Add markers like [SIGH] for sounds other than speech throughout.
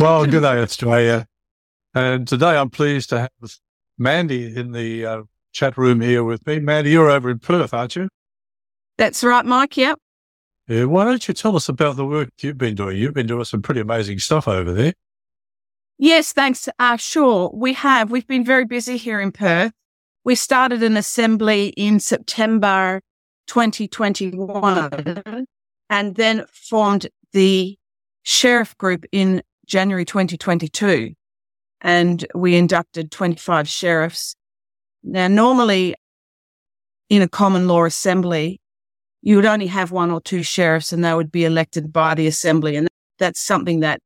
Well, good day, Australia. And today I'm pleased to have Mandy in the uh, chat room here with me. Mandy, you're over in Perth, aren't you? That's right, Mike. Yep. Yeah. Why don't you tell us about the work you've been doing? You've been doing some pretty amazing stuff over there. Yes, thanks. Uh, sure. We have. We've been very busy here in Perth. We started an assembly in September 2021 and then formed the sheriff group in January 2022. And we inducted 25 sheriffs. Now, normally in a common law assembly, you would only have one or two sheriffs and they would be elected by the assembly. And that's something that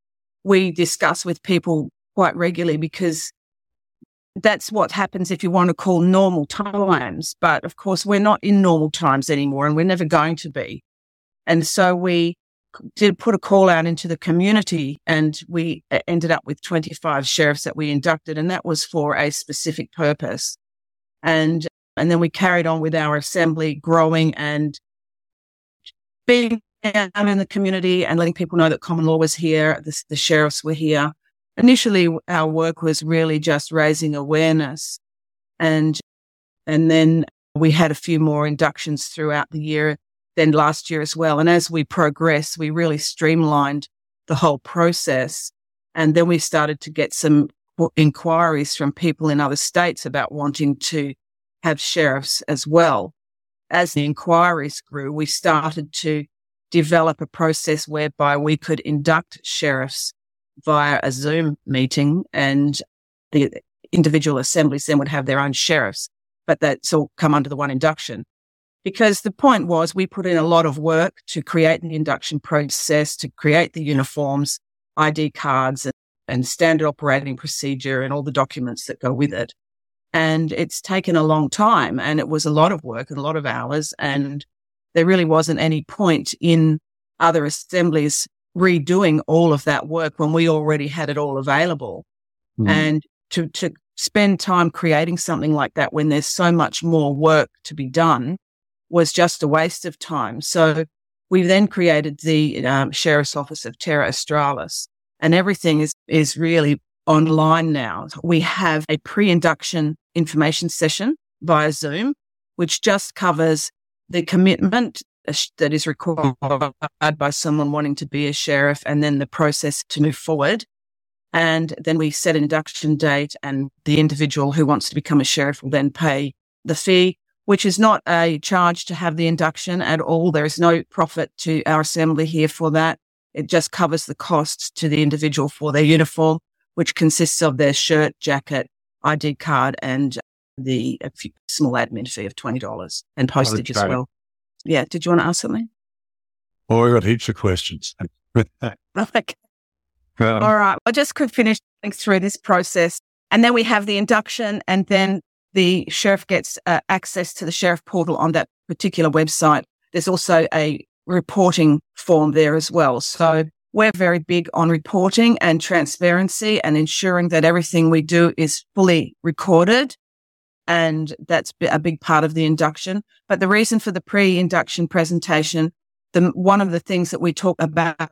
we discuss with people quite regularly because that's what happens if you want to call normal times. But of course, we're not in normal times anymore and we're never going to be. And so we did put a call out into the community and we uh, ended up with 25 sheriffs that we inducted and that was for a specific purpose. And, and then we carried on with our assembly growing and being out in the community and letting people know that common law was here, the, the sheriffs were here. Initially, our work was really just raising awareness and, and then we had a few more inductions throughout the year than last year as well. And as we progress, we really streamlined the whole process. And then we started to get some inquiries from people in other states about wanting to have sheriffs as well. As the inquiries grew, we started to develop a process whereby we could induct sheriffs via a Zoom meeting and the individual assemblies then would have their own sheriffs, but that's all come under the one induction because the point was we put in a lot of work to create the induction process, to create the uniforms, ID cards and, and standard operating procedure and all the documents that go with it. And it's taken a long time and it was a lot of work and a lot of hours. And there really wasn't any point in other assemblies redoing all of that work when we already had it all available. Mm. And to, to spend time creating something like that when there's so much more work to be done was just a waste of time. So we then created the um, Sheriff's Office of Terra Australis and everything is, is really online now. We have a pre-induction information session via Zoom, which just covers the commitment that is required by someone wanting to be a sheriff and then the process to move forward. And then we set an induction date and the individual who wants to become a sheriff will then pay the fee which is not a charge to have the induction at all. There is no profit to our assembly here for that. It just covers the costs to the individual for their uniform, which consists of their shirt, jacket, ID card, and the small admin fee of $20 and postage as well. Yeah. Did you want to ask something? Oh, we got heaps of questions. [LAUGHS] okay. Um, All right. I just could finish through this process. And then we have the induction and then the sheriff gets uh, access to the sheriff portal on that particular website. There's also a reporting form there as well. So we're very big on reporting and transparency and ensuring that everything we do is fully recorded. And that's a big part of the induction. But the reason for the pre-induction presentation, the, one of the things that we talk about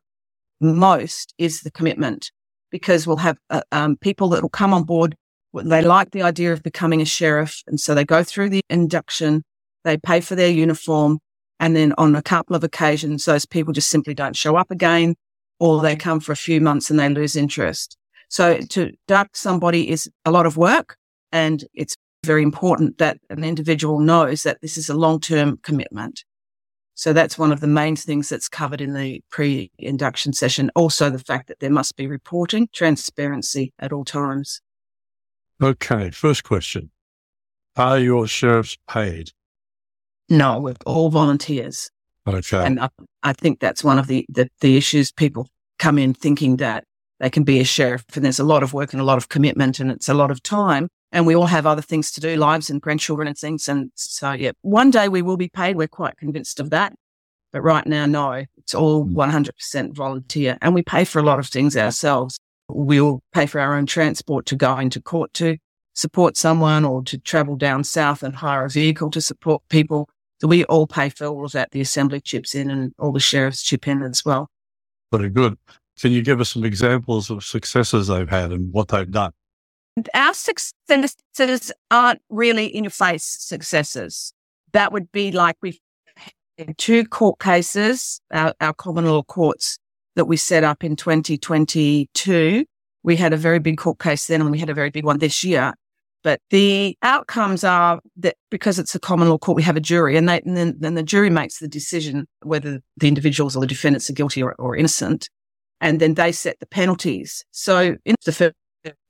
most is the commitment because we'll have uh, um, people that will come on board they like the idea of becoming a sheriff. And so they go through the induction, they pay for their uniform. And then on a couple of occasions, those people just simply don't show up again or they come for a few months and they lose interest. So to induct somebody is a lot of work and it's very important that an individual knows that this is a long-term commitment. So that's one of the main things that's covered in the pre-induction session. Also the fact that there must be reporting, transparency at all times. Okay, first question. Are your sheriffs paid? No, we're all volunteers. Okay. And I, I think that's one of the, the, the issues people come in thinking that they can be a sheriff and there's a lot of work and a lot of commitment and it's a lot of time. And we all have other things to do, lives and grandchildren and things. And so, yeah, one day we will be paid. We're quite convinced of that. But right now, no, it's all 100% hmm. volunteer and we pay for a lot of things ourselves we'll pay for our own transport to go into court to support someone or to travel down south and hire a vehicle to support people. So we all pay for all of that. The assembly chips in and all the sheriffs chip in as well. Very good. Can you give us some examples of successes they've had and what they've done? Our successes aren't really in your face successes. That would be like we've had two court cases, our, our common law courts that we set up in 2022. We had a very big court case then and we had a very big one this year. But the outcomes are that because it's a common law court, we have a jury and, they, and then, then, the jury makes the decision whether the individuals or the defendants are guilty or, or innocent. And then they set the penalties. So in the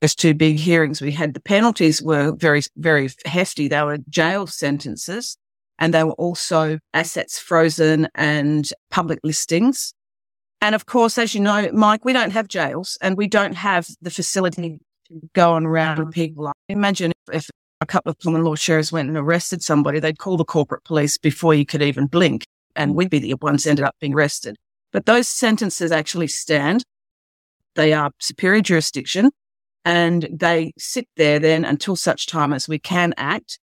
first two big hearings we had, the penalties were very, very hefty. They were jail sentences and they were also assets frozen and public listings. And of course, as you know, Mike, we don't have jails and we don't have the facility to go on round people. Imagine if a couple of common law sheriffs went and arrested somebody, they'd call the corporate police before you could even blink and we'd be the ones ended up being arrested. But those sentences actually stand. They are superior jurisdiction and they sit there then until such time as we can act.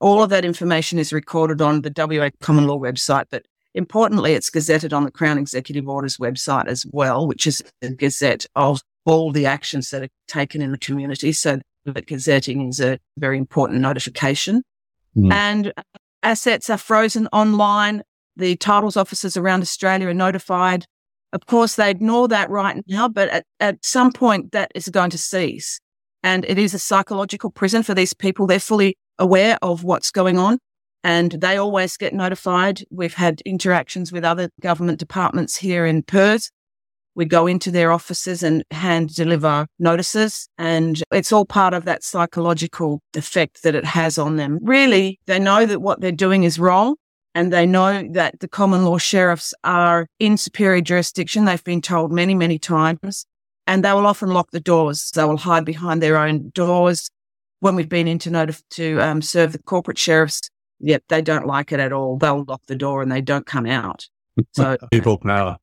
All of that information is recorded on the WA common law website, but importantly, it's gazetted on the Crown Executive Orders website as well, which is a gazette of all the actions that are taken in the community. So gazetting is a very important notification. Mm. And assets are frozen online. The titles officers around Australia are notified. Of course, they ignore that right now, but at, at some point that is going to cease. And it is a psychological prison for these people. They're fully aware of what's going on and they always get notified. We've had interactions with other government departments here in Perth. We go into their offices and hand deliver notices and it's all part of that psychological effect that it has on them. Really, they know that what they're doing is wrong and they know that the common law sheriffs are in superior jurisdiction. They've been told many, many times, and they will often lock the doors. They will hide behind their own doors. When we've been into notif- to um, serve the corporate sheriffs, yep, they don't like it at all. They'll lock the door and they don't come out. [LAUGHS] So people power.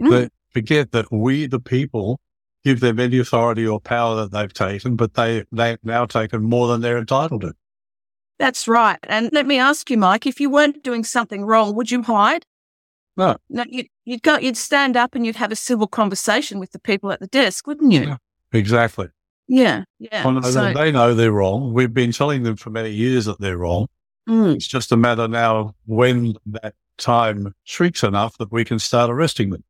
Mm. They forget that we, the people, give them any authority or power that they've taken, but they they've now taken more than they're entitled to. That's right. And let me ask you, Mike, if you weren't doing something wrong, would you hide? No. No, you'd, you'd go, you'd stand up and you'd have a civil conversation with the people at the desk, wouldn't you? Yeah, exactly. Yeah. Yeah. Well, so, they know they're wrong. We've been telling them for many years that they're wrong. Mm. It's just a matter now when that time shrinks enough that we can start arresting them.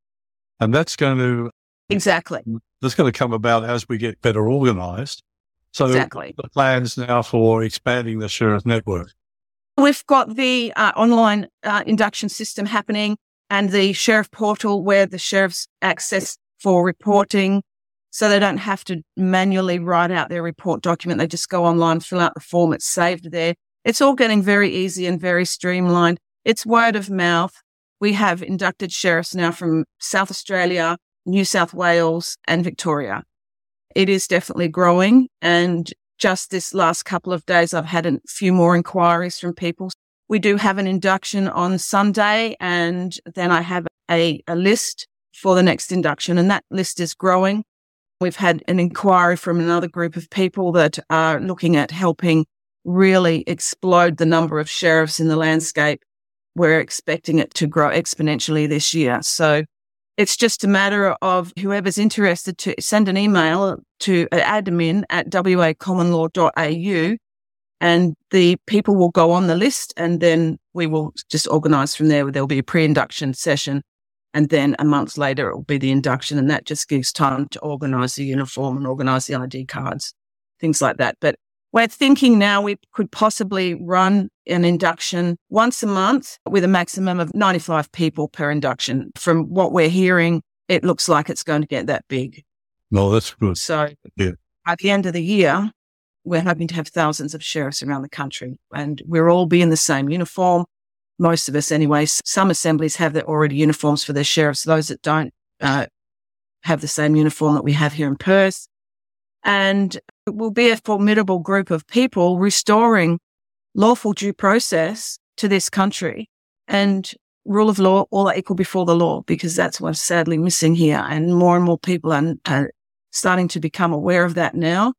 And that's going to. Exactly. That's going to come about as we get better organized so exactly. the plans now for expanding the sheriff network. We've got the uh, online uh, induction system happening and the sheriff portal where the sheriffs access for reporting. So they don't have to manually write out their report document. They just go online, fill out the form. It's saved there. It's all getting very easy and very streamlined. It's word of mouth. We have inducted sheriffs now from South Australia, New South Wales and Victoria it is definitely growing. And just this last couple of days, I've had a few more inquiries from people. We do have an induction on Sunday and then I have a, a list for the next induction and that list is growing. We've had an inquiry from another group of people that are looking at helping really explode the number of sheriffs in the landscape. We're expecting it to grow exponentially this year. So it's just a matter of whoever's interested to send an email to uh, admin at wacommonlaw.au and the people will go on the list and then we will just organize from there. There'll be a pre-induction session and then a month later it will be the induction and that just gives time to organize the uniform and organize the ID cards, things like that. But we're thinking now we could possibly run an induction once a month with a maximum of 95 people per induction. From what we're hearing, it looks like it's going to get that big. No, that's good. So yeah. at the end of the year, we're hoping to have thousands of sheriffs around the country and we'll all be in the same uniform. Most of us anyway. Some assemblies have their already uniforms for their sheriffs. Those that don't uh, have the same uniform that we have here in Perth. And it will be a formidable group of people restoring lawful due process to this country and rule of law, all are equal before the law, because that's what's sadly missing here. And more and more people are, are starting to become aware of that now.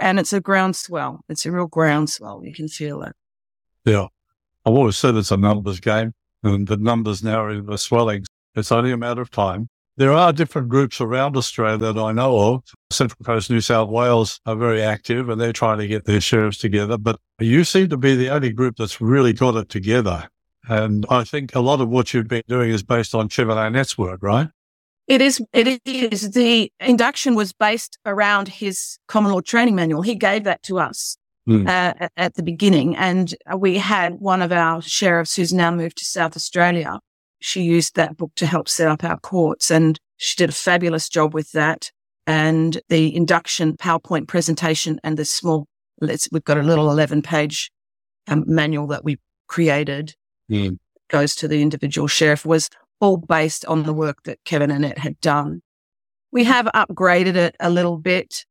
And it's a groundswell. It's a real groundswell. You can feel it. Yeah. I've always said it's a numbers game and the numbers now are swelling. It's only a matter of time There are different groups around Australia that I know of. Central Coast New South Wales are very active and they're trying to get their sheriffs together. But you seem to be the only group that's really got it together. And I think a lot of what you've been doing is based on Kevin Annett's work, right? It is. It is. The induction was based around his common law training manual. He gave that to us mm. uh, at the beginning, and we had one of our sheriffs who's now moved to South Australia she used that book to help set up our courts and she did a fabulous job with that. And the induction PowerPoint presentation and the small, we've got a little 11 page um, manual that we created mm. goes to the individual sheriff was all based on the work that Kevin Annett had done. We have upgraded it a little bit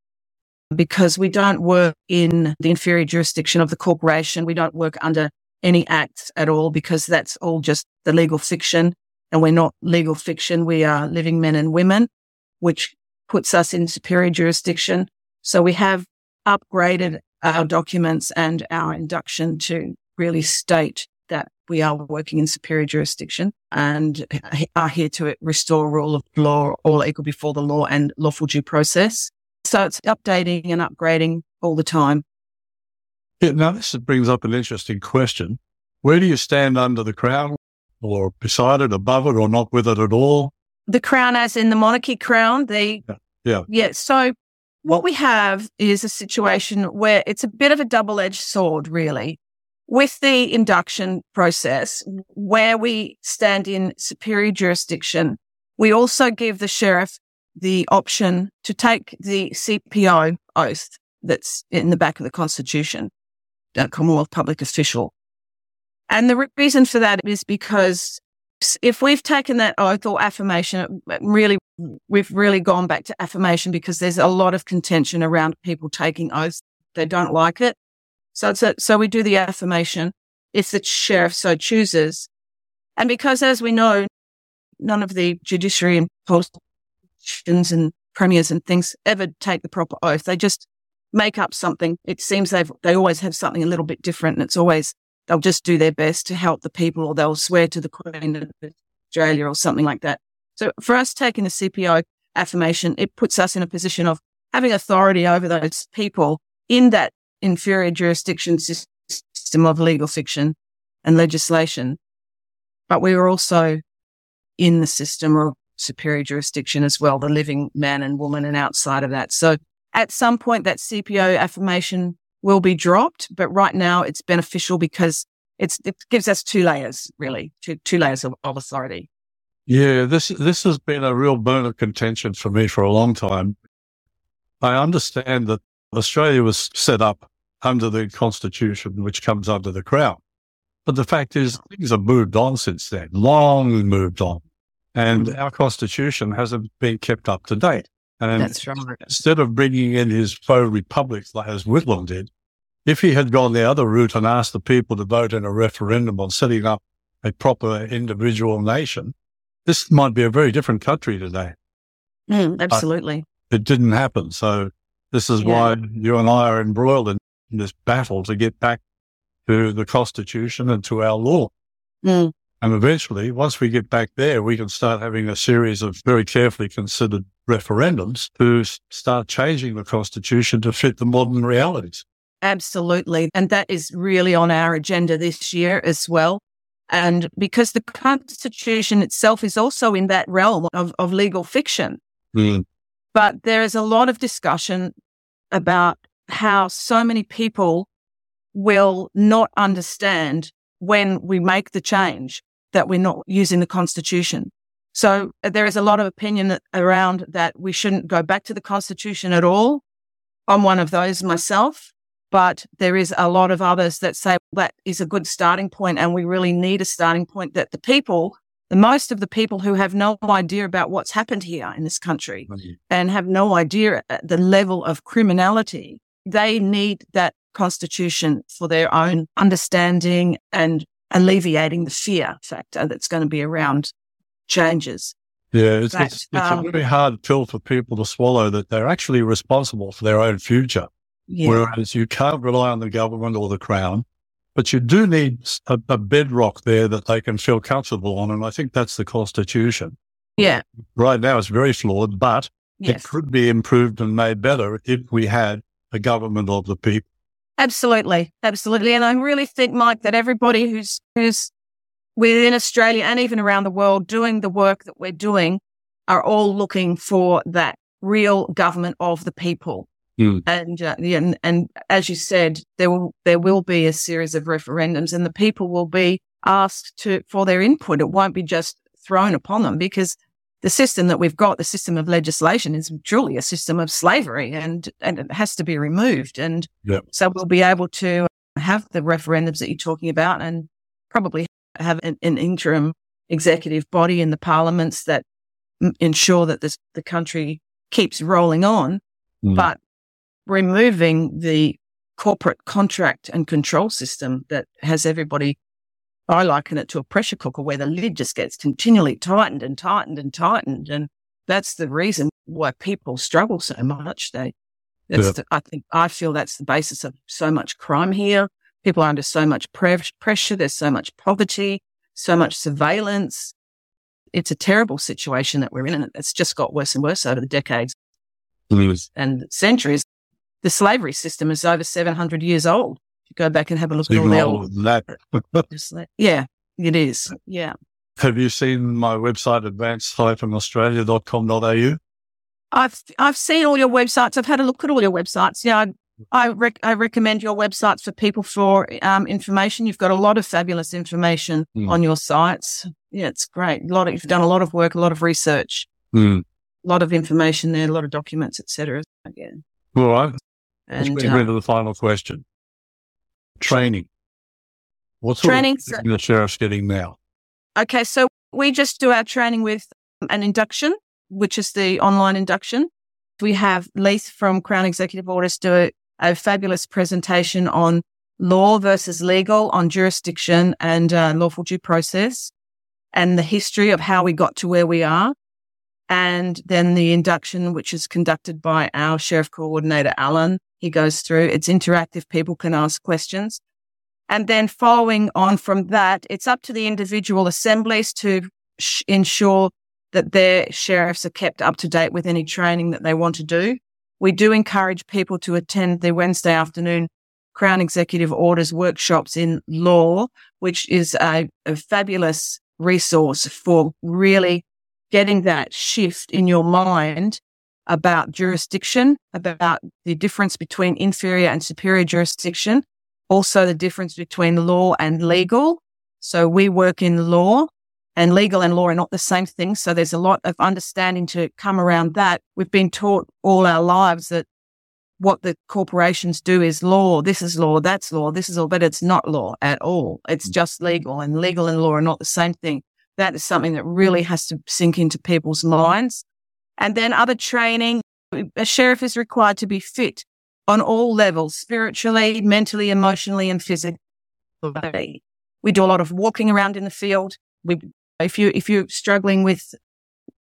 because we don't work in the inferior jurisdiction of the corporation. We don't work under any acts at all because that's all just the legal fiction. And we're not legal fiction. We are living men and women, which puts us in superior jurisdiction. So we have upgraded our documents and our induction to really state that we are working in superior jurisdiction and are here to restore rule of law, all equal before the law and lawful due process. So it's updating and upgrading all the time. Yeah, now this brings up an interesting question. Where do you stand under the crown or beside it, above it, or not with it at all? The crown, as in the monarchy crown, the yeah, yeah. yeah. So what we have is a situation where it's a bit of a double-edged sword, really, with the induction process, where we stand in superior jurisdiction. We also give the sheriff the option to take the CPO oath that's in the back of the Constitution uh, Commonwealth public official. And the reason for that is because if we've taken that oath or affirmation, really, we've really gone back to affirmation because there's a lot of contention around people taking oaths. They don't like it. So a, so we do the affirmation if the sheriff so chooses. And because as we know, none of the judiciary and politicians and premiers and things ever take the proper oath. They just make up something. It seems they've, they always have something a little bit different and it's always, they'll just do their best to help the people or they'll swear to the Queen of Australia or something like that. So for us taking the CPO affirmation, it puts us in a position of having authority over those people in that inferior jurisdiction system of legal fiction and legislation. But we are also in the system of superior jurisdiction as well, the living man and woman and outside of that. So at some point, that CPO affirmation will be dropped, but right now it's beneficial because it's, it gives us two layers, really, two, two layers of, of authority. Yeah, this this has been a real bone of contention for me for a long time. I understand that Australia was set up under the Constitution, which comes under the Crown. But the fact is, things have moved on since then, long moved on. And mm. our Constitution hasn't been kept up to date. And That's right. instead of bringing in his faux republics like as Whitlam did, if he had gone the other route and asked the people to vote in a referendum on setting up a proper individual nation, this might be a very different country today. Mm, absolutely. But it didn't happen. So this is yeah. why you and I are embroiled in this battle to get back to the Constitution and to our law. Mm. And eventually, once we get back there, we can start having a series of very carefully considered referendums to start changing the constitution to fit the modern realities. Absolutely. And that is really on our agenda this year as well. And because the constitution itself is also in that realm of, of legal fiction. Mm. But there is a lot of discussion about how so many people will not understand when we make the change that we're not using the constitution. So uh, there is a lot of opinion around that we shouldn't go back to the constitution at all. I'm one of those myself, but there is a lot of others that say that is a good starting point and we really need a starting point that the people, the most of the people who have no idea about what's happened here in this country mm-hmm. and have no idea at the level of criminality, they need that constitution for their own understanding and alleviating the fear factor that's going to be around changes. Yeah, it's, it's, it's um, a very hard pill for people to swallow that they're actually responsible for their own future. Yeah. Whereas you can't rely on the government or the crown, but you do need a, a bedrock there that they can feel comfortable on. And I think that's the constitution. Yeah. Right now, it's very flawed, but yes. it could be improved and made better if we had a government of the people. Absolutely, absolutely, and I really think, Mike, that everybody who's who's within Australia and even around the world doing the work that we're doing are all looking for that real government of the people. Mm. And, uh, and and as you said, there will there will be a series of referendums, and the people will be asked to for their input. It won't be just thrown upon them because the system that we've got, the system of legislation is truly a system of slavery and, and it has to be removed. And yep. so we'll be able to have the referendums that you're talking about and probably have an, an interim executive body in the parliaments that m- ensure that this, the country keeps rolling on, mm. but removing the corporate contract and control system that has everybody I liken it to a pressure cooker where the lid just gets continually tightened and tightened and tightened. And that's the reason why people struggle so much. They, that's yeah. the, I think, I feel that's the basis of so much crime here. People are under so much pre- pressure. There's so much poverty, so much surveillance. It's a terrible situation that we're in. And it's just got worse and worse over the decades mm. and centuries. The slavery system is over 700 years old If you go back and have a look at all the old. That. [LAUGHS] yeah, it is. Yeah. Have you seen my website, advance-australia.com.au? I've I've seen all your websites. I've had a look at all your websites. Yeah, I, rec- I recommend your websites for people for um, information. You've got a lot of fabulous information mm. on your sites. Yeah, it's great. A lot of, you've done a lot of work, a lot of research, mm. a lot of information there, a lot of documents, etc. Yeah. All right. And, Let's uh, into the final question training. What sort training, of training the sheriff's getting now? Okay, so we just do our training with an induction, which is the online induction. We have Leith from Crown Executive Orders do a, fabulous presentation on law versus legal, on jurisdiction and uh, lawful due process, and the history of how we got to where we are. And then the induction, which is conducted by our sheriff coordinator, Alan, he goes through. It's interactive. People can ask questions. And then following on from that, it's up to the individual assemblies to sh- ensure that their sheriffs are kept up to date with any training that they want to do. We do encourage people to attend the Wednesday afternoon Crown Executive Orders workshops in law, which is a, a fabulous resource for really getting that shift in your mind about jurisdiction, about the difference between inferior and superior jurisdiction, also the difference between law and legal. So we work in law and legal and law are not the same thing. So there's a lot of understanding to come around that. We've been taught all our lives that what the corporations do is law. This is law. That's law. This is all, but it's not law at all. It's mm. just legal and legal and law are not the same thing. That is something that really has to sink into people's minds. And then other training, a sheriff is required to be fit on all levels, spiritually, mentally, emotionally, and physically. We do a lot of walking around in the field. We, if you, if you're struggling with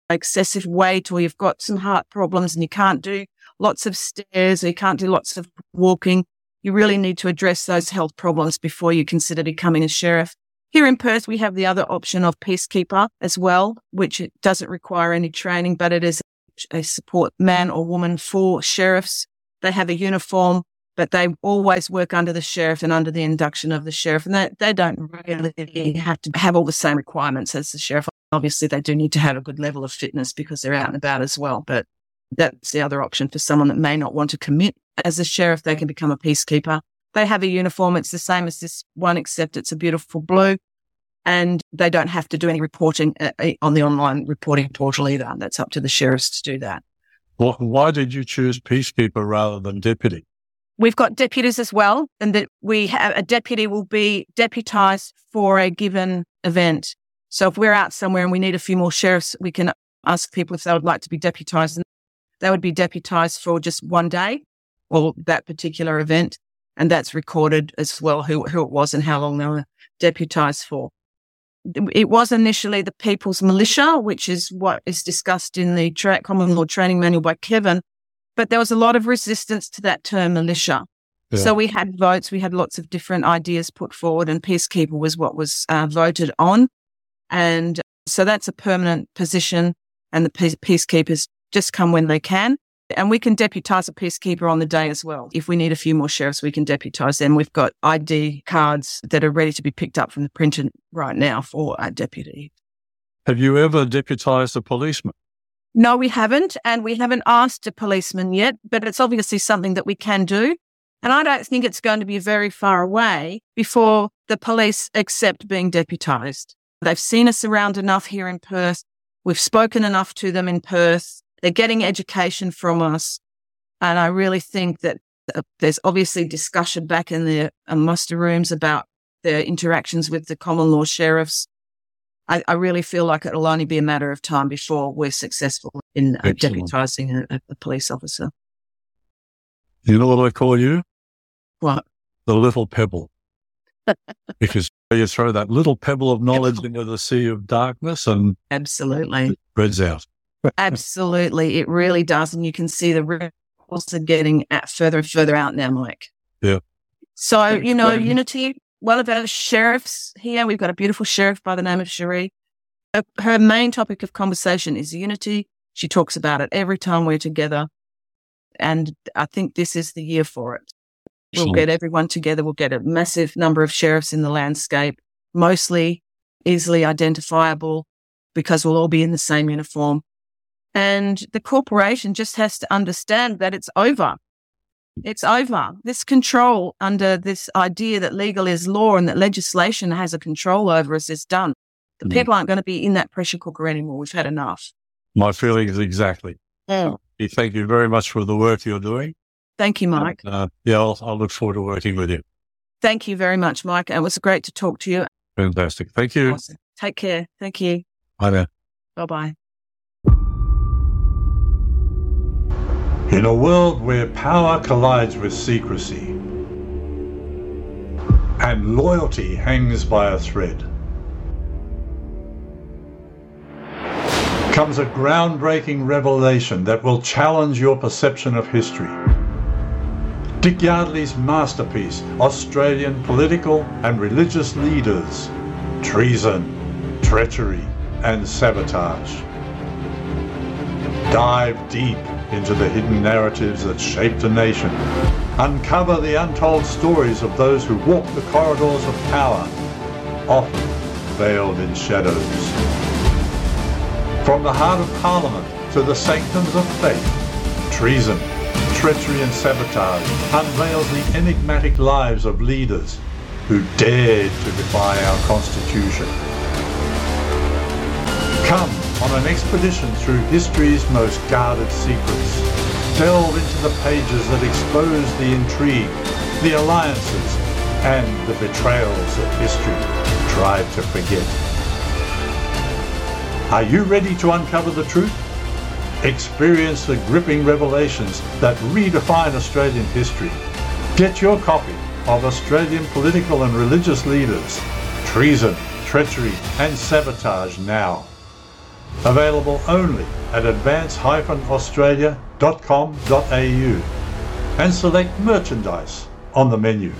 excessive weight or you've got some heart problems and you can't do lots of stairs or you can't do lots of walking, you really need to address those health problems before you consider becoming a sheriff. Here in Perth, we have the other option of peacekeeper as well, which doesn't require any training, but it is a support man or woman for sheriffs. They have a uniform, but they always work under the sheriff and under the induction of the sheriff. And they, they don't really have to have all the same requirements as the sheriff. Obviously, they do need to have a good level of fitness because they're out and about as well. But that's the other option for someone that may not want to commit as a sheriff. They can become a peacekeeper they have a uniform. It's the same as this one, except it's a beautiful blue. And they don't have to do any reporting uh, uh, on the online reporting portal either. That's up to the sheriffs to do that. Well, why did you choose peacekeeper rather than deputy? We've got deputies as well, and that we have a deputy will be deputized for a given event. So if we're out somewhere and we need a few more sheriffs, we can ask people if they would like to be deputized. And they would be deputized for just one day or that particular event and that's recorded as well who, who it was and how long they were deputized for. It was initially the People's Militia, which is what is discussed in the tra- Common Law Training Manual by Kevin, but there was a lot of resistance to that term militia. Yeah. So we had votes, we had lots of different ideas put forward, and peacekeeper was what was uh, voted on. And so that's a permanent position. and the peacekeepers just come when they can. And we can deputise a peacekeeper on the day as well. If we need a few more sheriffs, we can deputise them. We've got ID cards that are ready to be picked up from the printer right now for a deputy. Have you ever deputised a policeman? No, we haven't. And we haven't asked a policeman yet, but it's obviously something that we can do. And I don't think it's going to be very far away before the police accept being deputised. They've seen us around enough here in Perth. We've spoken enough to them in Perth. They're getting education from us. And I really think that uh, there's obviously discussion back in the uh, muster rooms about their interactions with the common law sheriffs. I, I, really feel like it'll only be a matter of time before we're successful in uh, deputising a, a, police officer. You know what I call you? What? The little pebble. [LAUGHS] because you throw that little pebble of knowledge into the sea of darkness and absolutely it spreads out. absolutely, it really does, and you can see the ripples are getting at further and further out now, Mike. Yeah. So you know, Unity. One of our sheriffs here, we've got a beautiful sheriff by the name of Cherie. Uh, her main topic of conversation is unity. She talks about it every time we're together, and I think this is the year for it. We'll get everyone together. We'll get a massive number of sheriffs in the landscape, mostly easily identifiable because we'll all be in the same uniform. And the corporation just has to understand that it's over. It's over. This control under this idea that legal is law and that legislation has a control over us is done. The mm. people aren't going to be in that pressure cooker anymore. We've had enough. My feeling is exactly. Yeah. Thank you very much for the work you're doing. Thank you, Mike. Uh, yeah, I'll, I'll look forward to working with you. Thank you very much, Mike. It was great to talk to you. Fantastic. Thank you. Awesome. Take care. Thank you. Bye now. Bye bye. In a world where power collides with secrecy and loyalty hangs by a thread, comes a groundbreaking revelation that will challenge your perception of history. Dick Yardley's masterpiece, Australian Political and Religious Leaders, Treason, Treachery and Sabotage. Dive deep into the hidden narratives that shaped a nation. Uncover the untold stories of those who walked the corridors of power, often veiled in shadows. From the heart of Parliament to the sanctums of faith, treason, treachery and sabotage unveils the enigmatic lives of leaders who dared to defy our Constitution. Come an expedition through history's most guarded secrets. Delve into the pages that expose the intrigue, the alliances, and the betrayals that history tried to forget. Are you ready to uncover the truth? Experience the gripping revelations that redefine Australian history. Get your copy of Australian Political and Religious Leaders, Treason, Treachery and Sabotage now. Available only at advance-australia.com.au and select merchandise on the menu.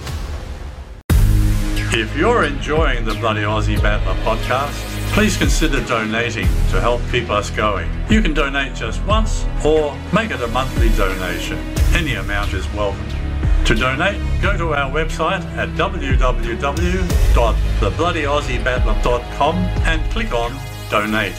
If you're enjoying the Bloody Aussie Battler podcast, please consider donating to help keep us going. You can donate just once or make it a monthly donation. Any amount is welcome. To donate, go to our website at www.thebloodyaussiebattler.com and click on Donate.